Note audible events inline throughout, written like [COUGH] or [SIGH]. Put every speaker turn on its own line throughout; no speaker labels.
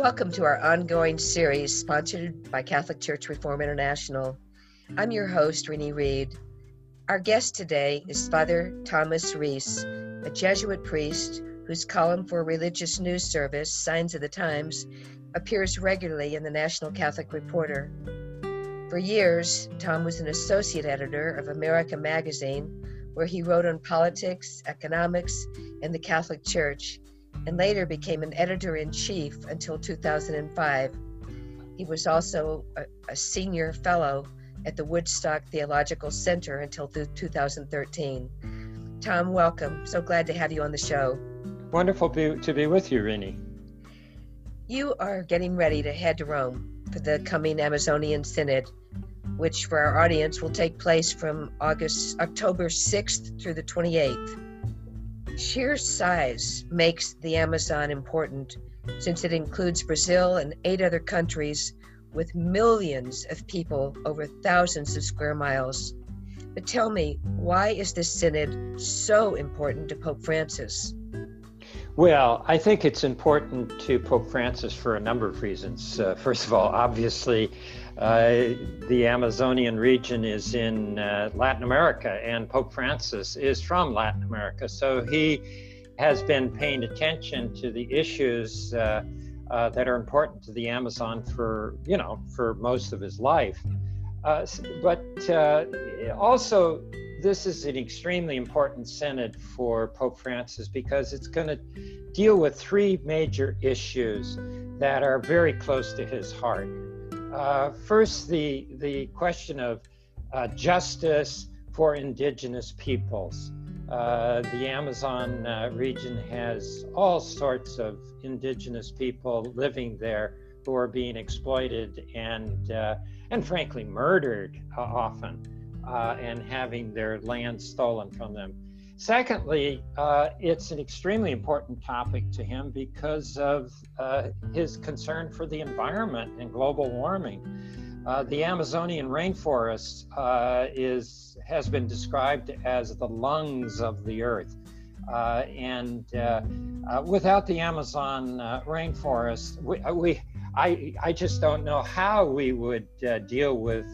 Welcome to our ongoing series sponsored by Catholic Church Reform International. I'm your host, Renee Reed. Our guest today is Father Thomas Reese, a Jesuit priest whose column for religious news service, Signs of the Times, appears regularly in the National Catholic Reporter. For years, Tom was an associate editor of America Magazine, where he wrote on politics, economics, and the Catholic Church, and later became an editor in chief until 2005. He was also a, a, senior fellow at the Woodstock Theological Center until 2013. Tom, welcome. So glad to have you on the show.
Wonderful to be with you, Renee.
You are getting ready to head to Rome for the coming Amazonian Synod, which for our audience will take place from August October 6th through the 28th. Sheer size makes the Amazon important since it includes Brazil and eight other countries with millions of people over thousands of square miles. But tell me, why is this synod so important to Pope Francis?
Well, I think it's important to Pope Francis for a number of reasons. Uh, first of all, obviously, uh, the Amazonian region is in uh, Latin America, and Pope Francis is from Latin America. So he has been paying attention to the issues uh, uh that are important to the Amazon for, you know, for most of his life. Uh, but also, this is an extremely important synod for Pope Francis because it's going to deal with three major issues that are very close to his heart. Uh, first, the, the question of uh, justice for indigenous peoples. Uh, the Amazon uh, region has all sorts of indigenous people living there who are being exploited and, uh, and frankly, murdered often and having their land stolen from them. Secondly, uh, it's an extremely important topic to him because of uh, his concern for the environment and global warming. Uh, the Amazonian rainforest uh, is has been described as the lungs of the earth, uh, and uh, without the Amazon rainforest, we, we, I, I just don't know how we would deal with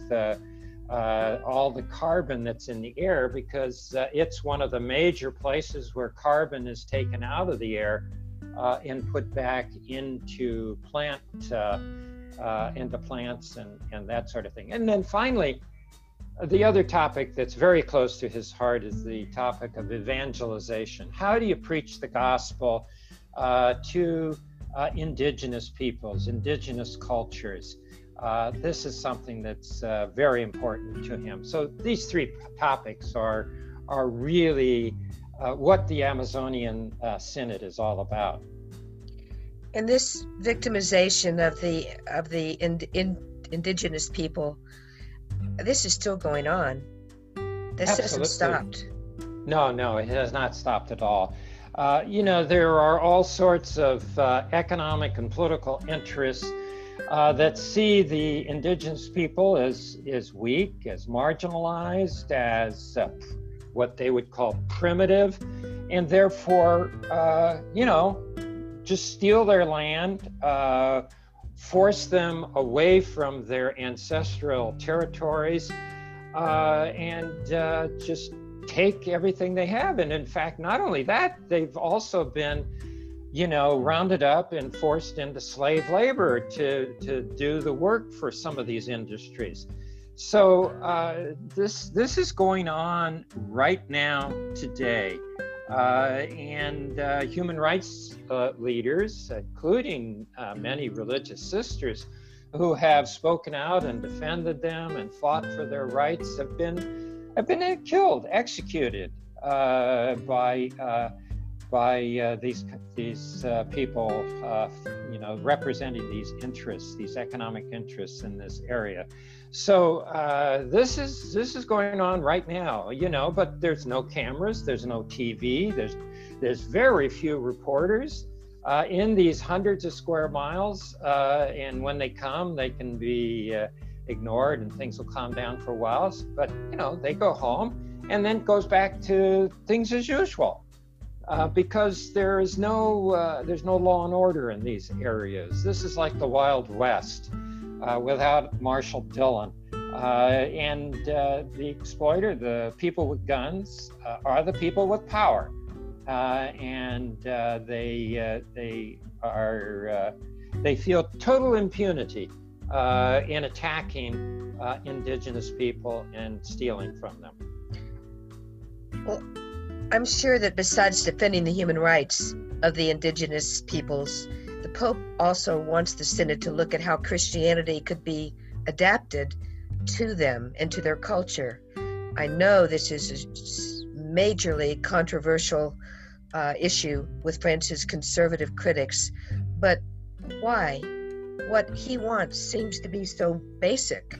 uh, all the carbon that's in the air because uh, it's one of the major places where carbon is taken out of the air uh, and put back into plant uh, uh, into plants and, and that sort of thing. And then finally, the other topic that's very close to his heart is the topic of evangelization. How do you preach the gospel uh, to indigenous peoples, indigenous cultures? Uh, this is something that's uh, very important to him. So these three topics are are really uh, what the Amazonian uh, Synod is all about.
And this victimization of the of the in, in, indigenous people, this is still going on. This Absolutely. hasn't stopped.
No, no, it has not stopped at all. Uh, you know, there are all sorts of uh, economic and political interests uh, that see the indigenous people as, as weak, as marginalized, as uh, what they would call primitive, and therefore, uh, you know, just steal their land, uh, force them away from their ancestral territories, uh, and uh, just take everything they have. And in fact, not only that, they've also been you know, rounded up and forced into slave labor to, to do the work for some of these industries. So uh, this this is going on right now today, uh, and uh, human rights uh, leaders, including uh, many religious sisters, who have spoken out and defended them and fought for their rights, have been have been killed, executed uh, by by uh, these these uh, people, uh, you know, representing these interests, these economic interests in this area. So uh, this is this is going on right now, you know. But there's no cameras, there's no TV, there's there's very few reporters uh, in these hundreds of square miles, uh, and when they come, they can be ignored, and things will calm down for a while. But you know, they go home, and then it goes back to things as usual. Uh, because there is no uh, there's no law and order in these areas. This is like the Wild West uh, without Marshal Dillon. Uh, and uh, the exploiter, the people with guns, are the people with power, and they they are they feel total impunity in attacking indigenous people and stealing from them.
Well, I'm sure that besides defending the human rights of the indigenous peoples, the Pope also wants the Synod to look at how Christianity could be adapted to them and to their culture. I know this is a majorly controversial uh, issue with Francis' conservative critics, but why? What he wants seems to be so basic.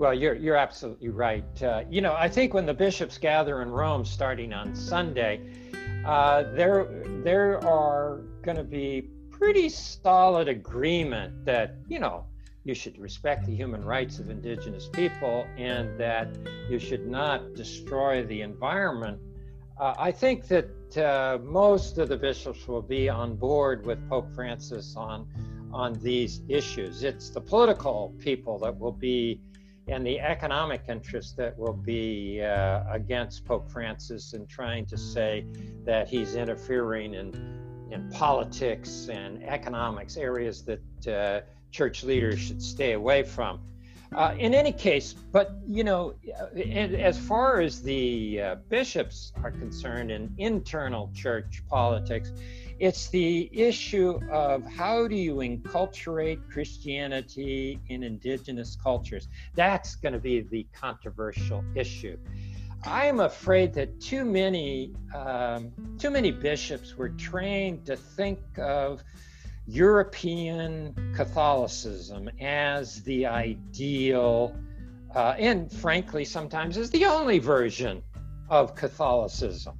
Well, you're you're absolutely right. Uh, you know, I think when the bishops gather in Rome starting on Sunday, uh, there there are going to be pretty solid agreement that you know you should respect the human rights of indigenous people and that you should not destroy the environment. Uh, I think that uh, most of the bishops will be on board with Pope Francis on on these issues. It's the political people that will be and the economic interests that will be uh, against Pope Francis and trying to say that he's interfering in in politics and economics, areas that uh, church leaders should stay away from. Uh, in any case, but you know, as far as the uh, bishops are concerned in internal church politics, it's the issue of how do you enculturate Christianity in indigenous cultures. That's going to be the controversial issue. I'm afraid that too many um, too many bishops were trained to think of European Catholicism as the ideal, uh, and frankly, sometimes as the only version of Catholicism.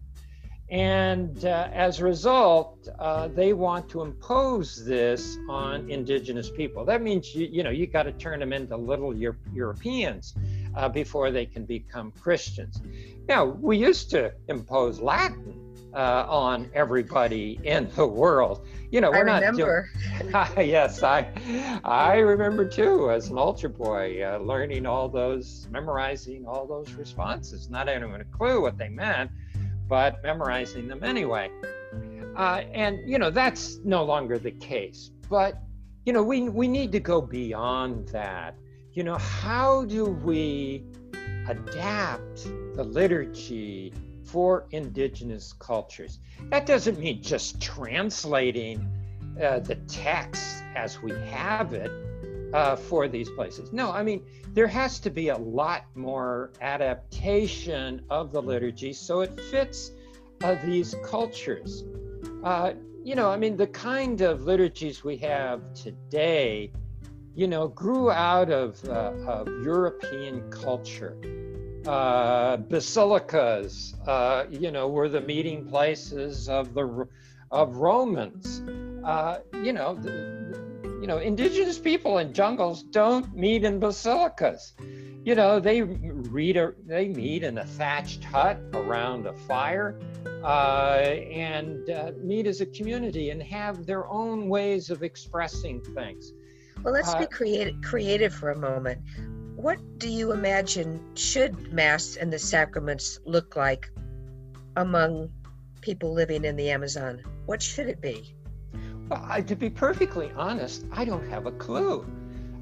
And uh, as a result, uh, they want to impose this on indigenous people. That means you, you know you got to turn them into little Euro- Europeans uh, before they can become Christians. Now we used to impose Latin uh, on everybody in the world. You know,
we're I remember.
not doing. [LAUGHS] yes, I I remember too as an altar boy uh, learning all those, memorizing all those responses, not having a clue what they meant but memorizing them anyway. Uh, and, you know, that's no longer the case. But, you know, we, we need to go beyond that. You know, how do we adapt the liturgy for indigenous cultures? That doesn't mean just translating uh, the text as we have it uh, for these places. No, I mean, there has to be a lot more adaptation of the liturgy so it fits uh, these cultures. Uh, you know, I mean, the kind of liturgies we have today, you know, grew out of, uh, of European culture. Uh, basilicas, uh, you know, were the meeting places of the of Romans. Uh, you know, the, you know, indigenous people in jungles don't meet in basilicas. You know, they read a, they meet in a thatched hut around a fire uh, and uh, meet as a community and have their own ways of expressing things.
Well, let's uh, be creative, creative for a moment. What do you imagine should Mass and the sacraments look like among people living in the Amazon? What should it be?
To be perfectly honest, I don't have a clue.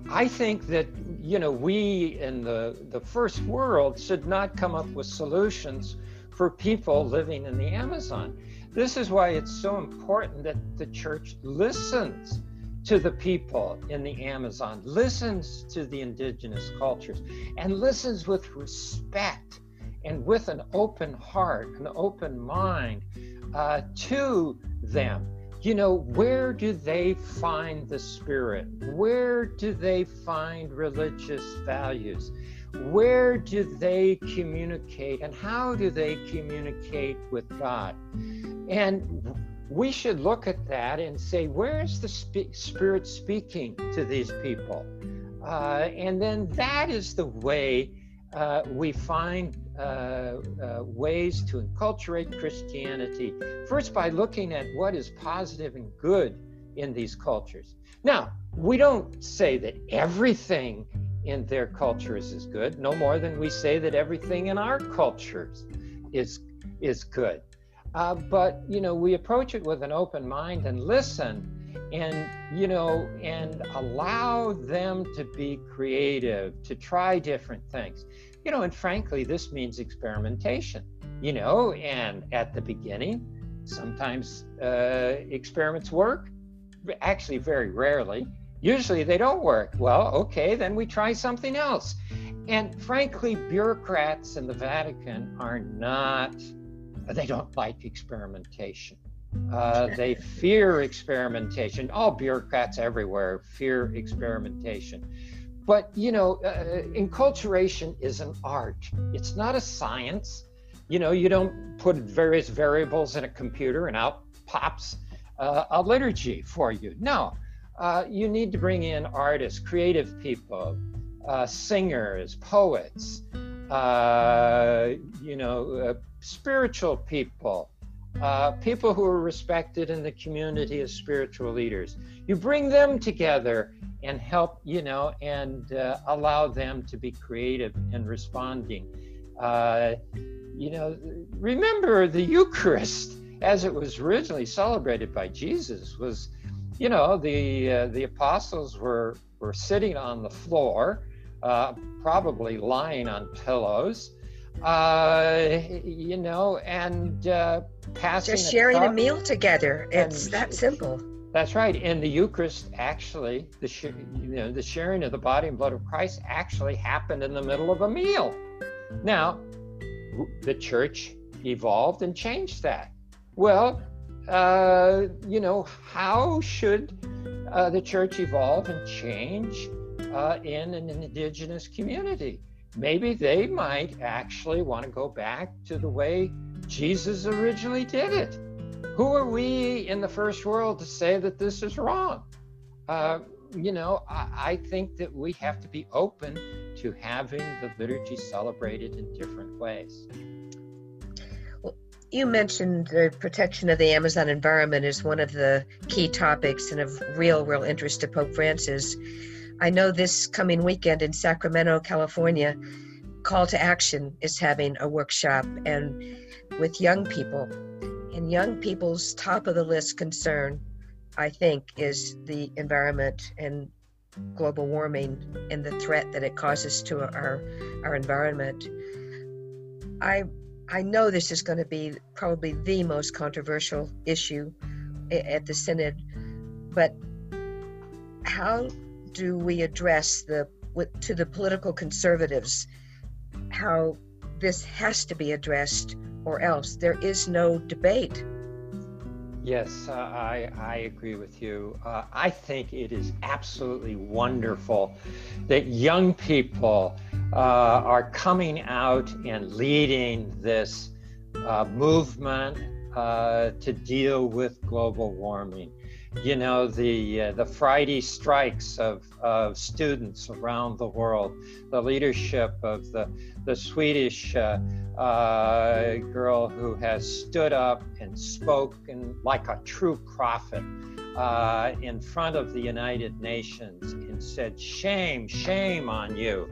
I think that you know we in the the first world should not come up with solutions for people living in the Amazon. This is why it's so important that the church listens to the people in the Amazon, listens to the indigenous cultures, and listens with respect and with an open heart, an open mind uh, to them you know, where do they find the spirit? Where do they find religious values? Where do they communicate and how do they communicate with God? And we should look at that and say, where is the sp- Spirit speaking to these people? Uh, and then that is the way uh, we find uh, uh, ways to enculturate Christianity, first by looking at what is positive and good in these cultures. Now, we don't say that everything in their cultures is good, no more than we say that everything in our cultures is, is good. Uh, but, you know, we approach it with an open mind and listen and you know and allow them to be creative to try different things. You know and frankly this means experimentation you know and at the beginning sometimes uh, experiments work actually very rarely. Usually they don't work. Well okay then we try something else. And frankly bureaucrats in the vatican are not they don't like experimentation uh, [LAUGHS] they fear experimentation. All bureaucrats everywhere fear experimentation. But, you know, uh, enculturation is an art, it's not a science. You know, you don't put various variables in a computer and out pops uh, a liturgy for you. No, uh, you need to bring in artists, creative people, uh, singers, poets, uh, you know, spiritual people uh, people who are respected in the community as spiritual leaders. You bring them together and help, you know, and uh, allow them to be creative in responding. Uh, you know, remember the Eucharist as it was originally celebrated by Jesus was, you know, the uh, the apostles were were sitting on the floor, uh, probably lying on pillows uh, you know, and uh, passing.
Just sharing a, a meal together. It's that simple.
That's right. In the Eucharist, actually, the sh- you know the sharing of the body and blood of Christ actually happened in the middle of a meal. Now, the church evolved and changed that. Well, uh, you know, how should uh, the church evolve and change uh, in an indigenous community? Maybe they might actually want to go back to the way Jesus originally did it. Who are we in the first world to say that this is wrong? Uh, you know, I, I, think that we have to be open to having the liturgy celebrated in different ways.
You mentioned the protection of the Amazon environment is one of the key topics and of real, real interest to Pope Francis. I know this coming weekend in Sacramento, California, Call to Action is having a workshop and with young people. And young people's top of the list concern, I think, is the environment and global warming and the threat that it causes to our our environment. I I know this is going to be probably the most controversial issue at the synod, but how do we address the to the political conservatives how this has to be addressed or else? There is no debate.
Yes, uh, I, I agree with you. Uh, I think it is absolutely wonderful that young people uh, are coming out and leading this uh, movement uh, to deal with global warming you know the uh, the Friday strikes of, of students around the world, the leadership of the the Swedish uh, uh, girl who has stood up and spoken like a true prophet uh, in front of the United Nations and said, "Shame, shame on you!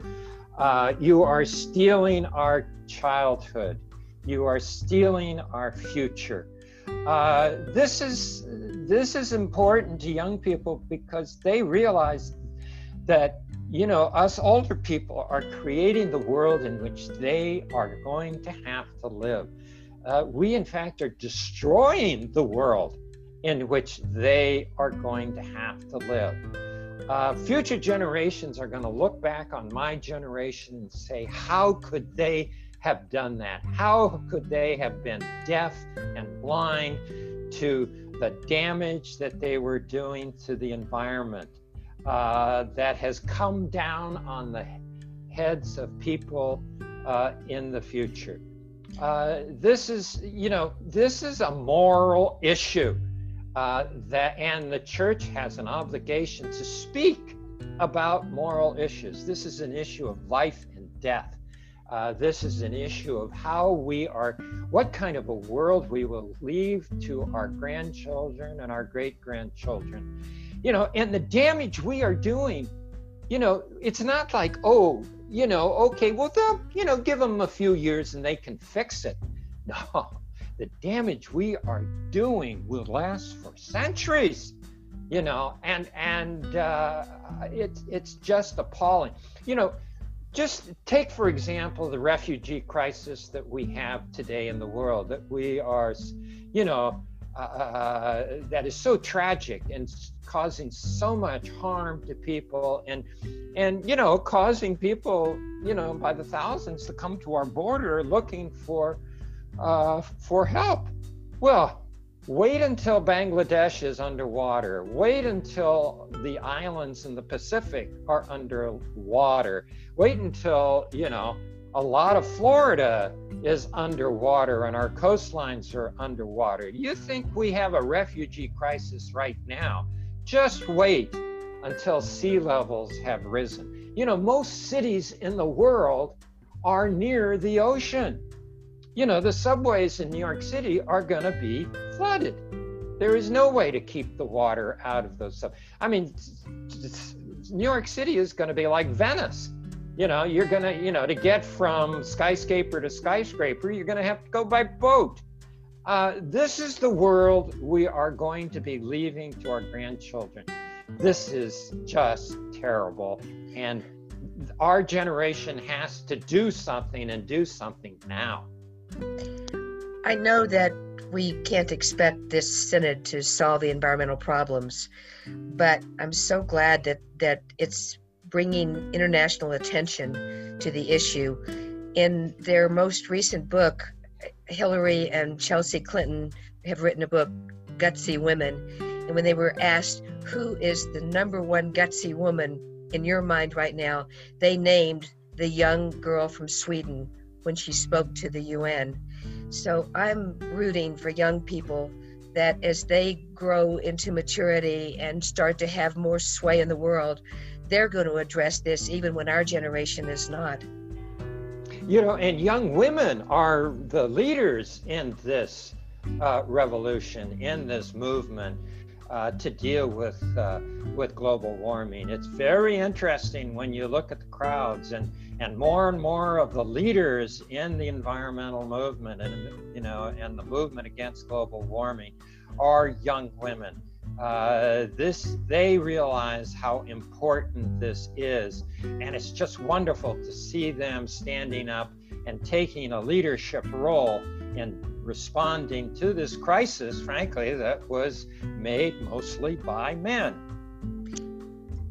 Uh, you are stealing our childhood. You are stealing our future." Uh, this is this is important to young people because they realize that you know us older people are creating the world in which they are going to have to live. Uh, we in fact are destroying the world in which they are going to have to live. Uh, future generations are going to look back on my generation and say, how could they have done that? How could they have been deaf and blind to the damage that they were doing to the environment uh, that has come down on the heads of people uh, in the future? Uh, this is, you know, this is a moral issue uh, that, and the church has an obligation to speak about moral issues. This is an issue of life and death. Uh, this is an issue of how we are, what kind of a world we will leave to our grandchildren and our great grandchildren. You know, and the damage we are doing, you know, it's not like, oh, you know, okay, well, they'll, you know, give them a few years and they can fix it. [LAUGHS] No, the damage we are doing will last for centuries you know and and uh, it's it's just appalling you know just take for example the refugee crisis that we have today in the world that we are you know uh, uh, that is so tragic and causing so much harm to people and and you know causing people you know by the thousands to come to our border looking for uh, for help. Well wait until Bangladesh is underwater. Wait until the islands in the Pacific are underwater. Wait until, you know, a lot of Florida is underwater and our coastlines are underwater. You think we have a refugee crisis right now? Just wait until sea levels have risen. You know, most cities in the world are near the ocean you know, the subways in New York City are going to be flooded. There is no way to keep the water out of those sub. I mean, New York City is going to be like Venice. You know, you're going to, you know, to get from skyscraper to skyscraper, you're going to have to go by boat. Uh, this is the world we are going to be leaving to our grandchildren. This is just terrible. And our generation has to do something and do something now.
I know that we can't expect this synod to solve the environmental problems, but I'm so glad that, that it's bringing international attention to the issue. In their most recent book, Hillary and Chelsea Clinton have written a book, Gutsy Women. And when they were asked who is the number one gutsy woman in your mind right now, they named the young girl from Sweden when she spoke to the UN. So I'm rooting for young people that as they grow into maturity and start to have more sway in the world, they're going to address this even when our generation is not.
You know, and young women are the leaders in this uh, revolution, in this movement. Uh, to deal with uh, with global warming. It's very interesting when you look at the crowds and and more and more of the leaders in the environmental movement and you know and the movement against global warming are young women. Uh, this they realize how important this is and it's just wonderful to see them standing up and taking a leadership role in responding to this crisis frankly that was made mostly by men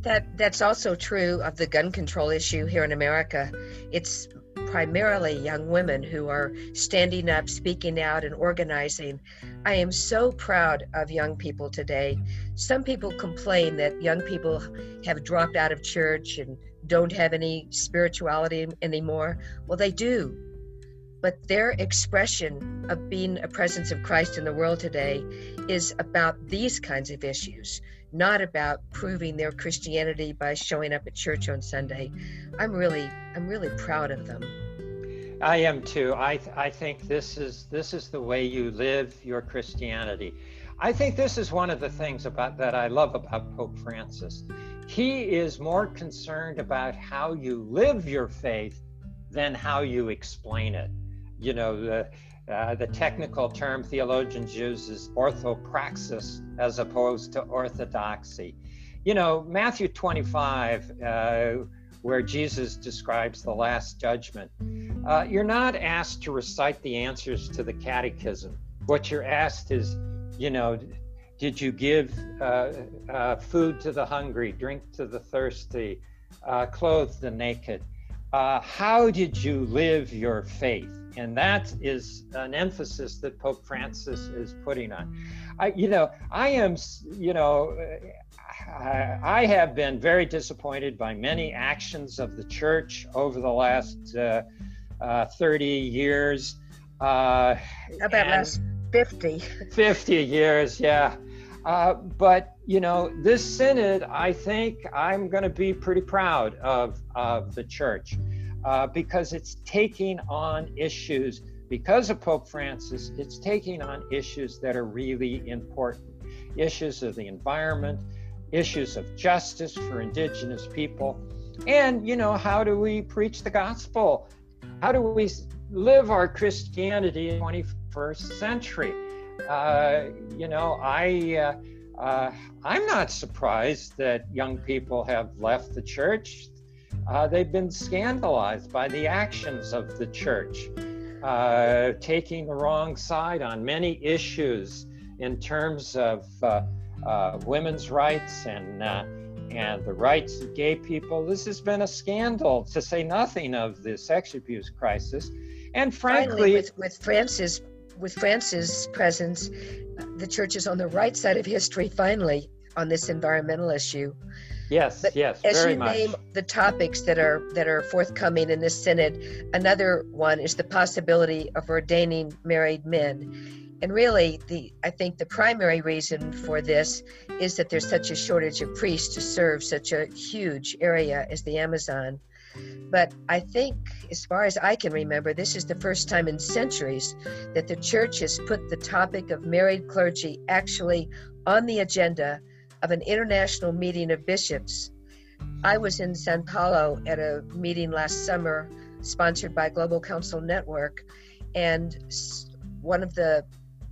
that that's also true of the gun control issue here in America. It's primarily young women who are standing up, speaking out, and organizing. I am so proud of young people today. Some people complain that young people have dropped out of church and don't have any spirituality anymore. Well, they do. But their expression of being a presence of Christ in the world today is about these kinds of issues not about proving their Christianity by showing up at church on Sunday. I'm really I'm really proud of them.
I am too. I I think this is this is the way you live your Christianity. I think this is one of the things about that I love about Pope Francis. He is more concerned about how you live your faith than how you explain it. You know, the uh, the technical term theologians use is orthopraxis as opposed to orthodoxy. You know, Matthew 25, uh, where Jesus describes the Last Judgment, uh, you're not asked to recite the answers to the catechism. What you're asked is, you know, did you give uh, uh, food to the hungry, drink to the thirsty, clothe the naked? how did you live your faith? And that is an emphasis that Pope Francis is putting on. I, you know, I am, you know, I, I have been very disappointed by many actions of the church over the last uh, uh, 30 years.
Uh, About last 50.
50 years, yeah. Uh, but you know, this synod, I think I'm going to be pretty proud of of the church. Uh, because it's taking on issues, because of Pope Francis, it's taking on issues that are really important issues of the environment, issues of justice for indigenous people, and, you know, how do we preach the gospel? How do we live our Christianity in the 21st century? Uh, you know, I. Uh, uh, I'm not surprised that young people have left the church. Uh, they've been scandalized by the actions of the church, uh, taking the wrong side on many issues in terms of uh, uh, women's rights and uh, and the rights of gay people. This has been a scandal, to say nothing of the sex abuse crisis. And frankly,
Finally, with, with Francis with Francis' presence, the church is on the right side of history finally on this environmental issue.
Yes, but yes,
as
very
you
much.
name the topics that are that are forthcoming in this synod, another one is the possibility of ordaining married men. And really, the I think the primary reason for this is that there's such a shortage of priests to serve such a huge area as the Amazon. But I think, as far as I can remember, this is the first time in centuries that the church has put the topic of married clergy actually on the agenda of an international meeting of bishops. I was in Sao Paulo at a meeting last summer sponsored by Global Council Network, and one of the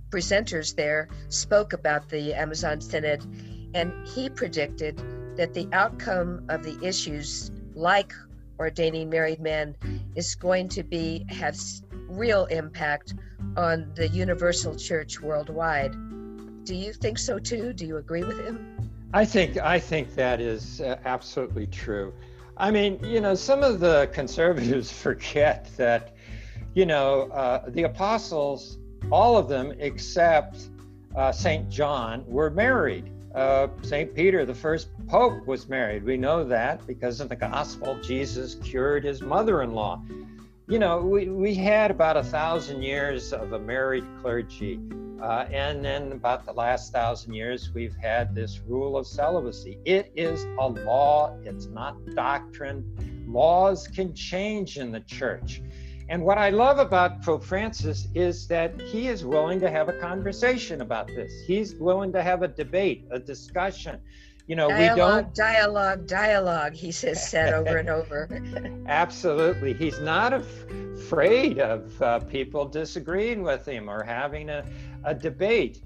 presenters there spoke about the Amazon Synod, and he predicted that the outcome of the issues like ordaining married men is going to be have real impact on the universal church worldwide. Do you think so too? Do you agree with him?
I think I think that is uh, absolutely true. I mean, you know, some of the conservatives [LAUGHS] forget that, you know, uh, the apostles, all of them except uh, Saint John, were married. Uh, St. Peter, the first pope, was married. We know that because in the gospel, Jesus cured his mother in law. You know, we, we had about a thousand years of a married clergy. Uh, and then about the last thousand years, we've had this rule of celibacy. It is a law, it's not doctrine. Laws can change in the church. And what I love about Pope Francis is that he is willing to have a conversation about this. He's willing to have a debate, a discussion. You know,
dialogue,
we don't
dialogue, dialogue. He says said over and over. [LAUGHS] [LAUGHS]
Absolutely, he's not af- afraid of uh, people disagreeing with him or having a, a debate.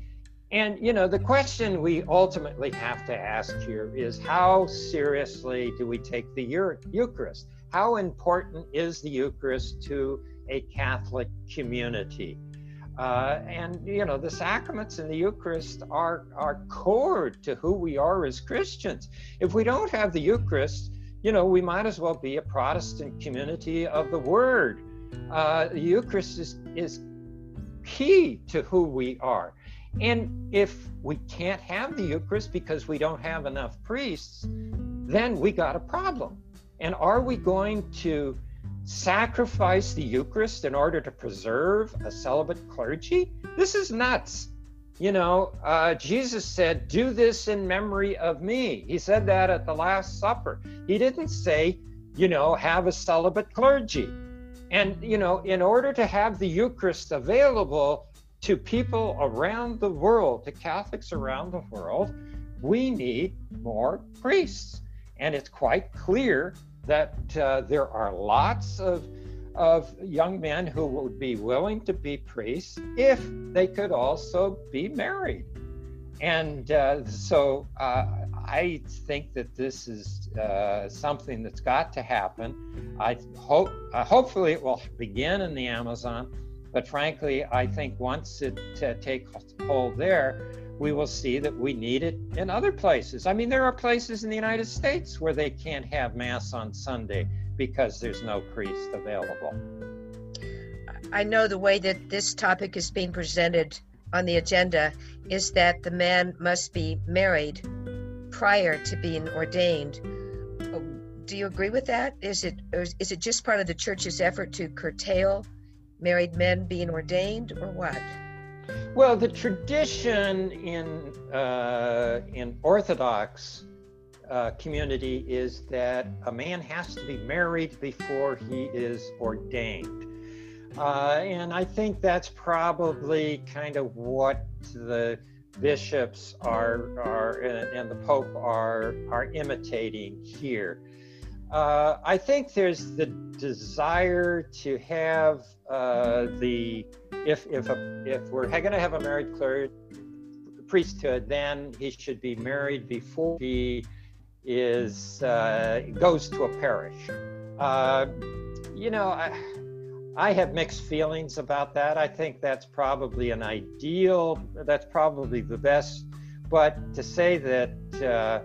And you know, the question we ultimately have to ask here is how seriously do we take the Eucharist? how important is the Eucharist to a Catholic community? Uh, and you know the sacraments and the Eucharist are are core to who we are as Christians. If we don't have the Eucharist, you know we might as well be a Protestant community of the Word. Uh, the Eucharist is is key to who we are. And if we can't have the Eucharist because we don't have enough priests, then we got a problem. And are we going to sacrifice the Eucharist in order to preserve a celibate clergy? This is nuts. You know, uh, Jesus said, Do this in memory of me. He said that at the Last Supper. He didn't say, you know, have a celibate clergy. And, you know, in order to have the Eucharist available to people around the world, to Catholics around the world, we need more priests. And it's quite clear that uh, there are lots of, of young men who would be willing to be priests if they could also be married. And uh, so uh, I think that this is uh, something that's got to happen. I hope, uh, hopefully, it will begin in the Amazon. But frankly, I think once it uh, takes hold there, we will see that we need it in other places. I mean, there are places in the United States where they can't have Mass on Sunday because there's no priest available.
I know the way that this topic is being presented on the agenda is that the man must be married prior to being ordained. Do you agree with that? Is it is it just part of the church's effort to curtail married men being ordained, or what?
Well, the tradition in uh, in Orthodox uh, community is that a man has to be married before he is ordained. Uh, and I think that's probably kind of what the bishops are, are and the Pope are, are imitating here. Uh, I think there's the desire to have uh, the if if a, if we're going to have a married clergy priesthood, then he should be married before he is uh, goes to a parish. Uh, you know, I, I have mixed feelings about that. I think that's probably an ideal. That's probably the best. But to say that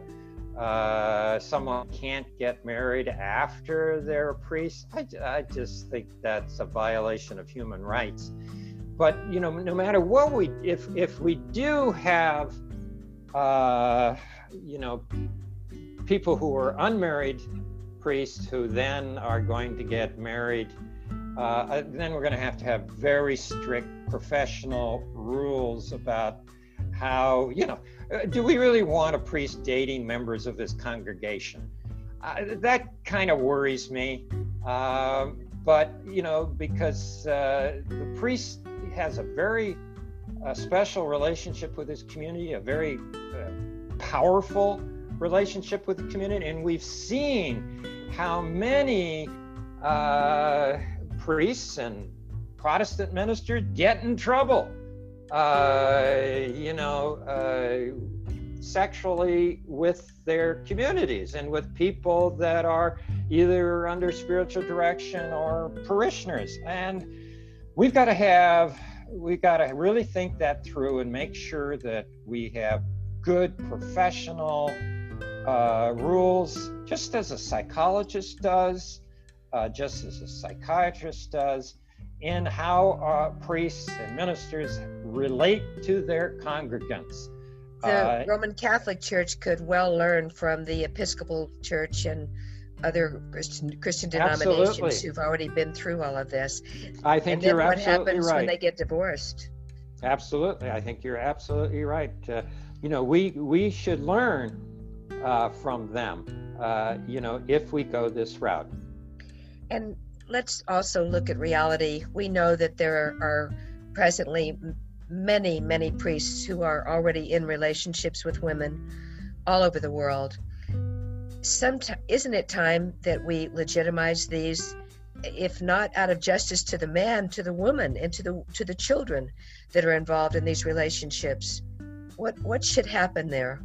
uh, uh, someone can't get married after they're a priest, I, I just think that's a violation of human rights. But you know, no matter what we, if if we do have, uh, you know, people who are unmarried priests who then are going to get married, uh, then we're going to have to have very strict professional rules about how, you know, uh, do we really want a priest dating members of his congregation? Uh, that kind of worries me. Um, but, you know, because uh, the priest has a very uh, special relationship with his community, a very uh, powerful relationship with the community, and we've seen how many uh, priests and Protestant ministers get in trouble. Uh, you know, uh, sexually with their communities and with people that are either under spiritual direction or parishioners. And we've got to have, we've got to really think that through and make sure that we have good professional uh, rules, just as a psychologist does, uh, just as a psychiatrist does, in how uh, priests and ministers relate to their congregants.
The uh, Roman Catholic Church could well learn from the Episcopal Church and other Christian, Christian denominations absolutely. who've already been through all of this.
I think you're
what
absolutely
happens
right.
when they get divorced?
Absolutely, I think you're absolutely right. Uh, you know, we we should learn uh, from them, uh, you know, if we go this route.
And let's also look at reality. We know that there are presently many, many priests who are already in relationships with women all over the world. Isn't it time that we legitimize these, if not out of justice to the man, to the woman, and to the to the children that are involved in these relationships? What what should happen there?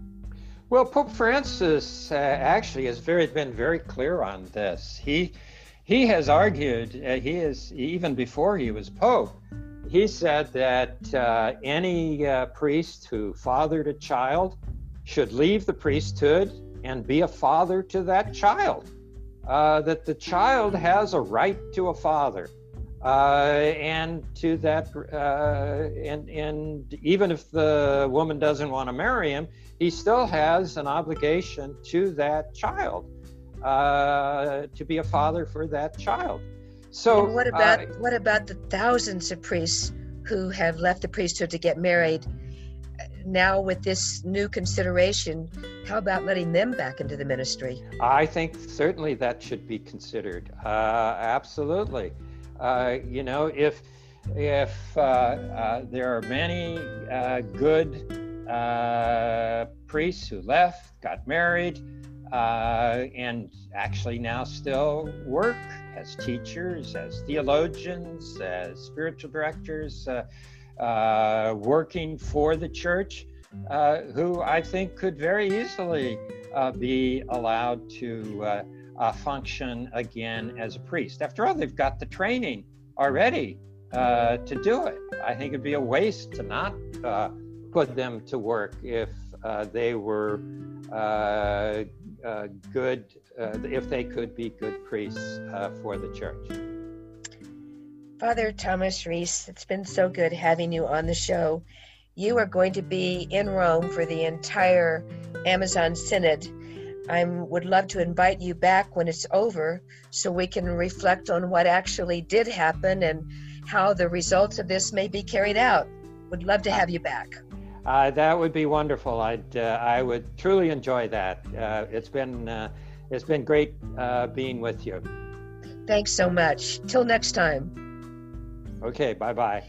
Well, Pope Francis uh, actually has very been very clear on this. He he has argued. Uh, he is even before he was pope. He said that uh, any uh, priest who fathered a child should leave the priesthood and be a father to that child. Uh, that the child has a right to a father. Uh, and to that, uh, and and even if the woman doesn't want to marry him, he still has an obligation to that child uh, to be a father for that child. So
and what about uh, what about the thousands of priests who have left the priesthood to get married? Now, with this new consideration, how about letting them back into the ministry?
I think certainly that should be considered. Uh, absolutely. Uh, you know, if if uh, uh, there are many uh, good uh, priests who left, got married, uh, and actually now still work as teachers, as theologians, as spiritual directors, uh, uh, working for the church, uh, who I think could very easily uh, be allowed to function again as a priest. After all, they've got the training already to do it. I think it'd be a waste to not put them to work if uh, they were uh, good, uh, if they could be good priests uh, for the church.
Father Thomas Reese, it's been so good having you on the show. You are going to be in Rome for the entire Amazon Synod. I would love to invite you back when it's over so we can reflect on what actually did happen and how the results of this may be carried out. Would love to have you back.
Uh, that would be wonderful. I'd uh, I would truly enjoy that. Uh, it's been uh, it's been great uh, being with you.
Thanks so much. Till next time.
Okay. Bye bye.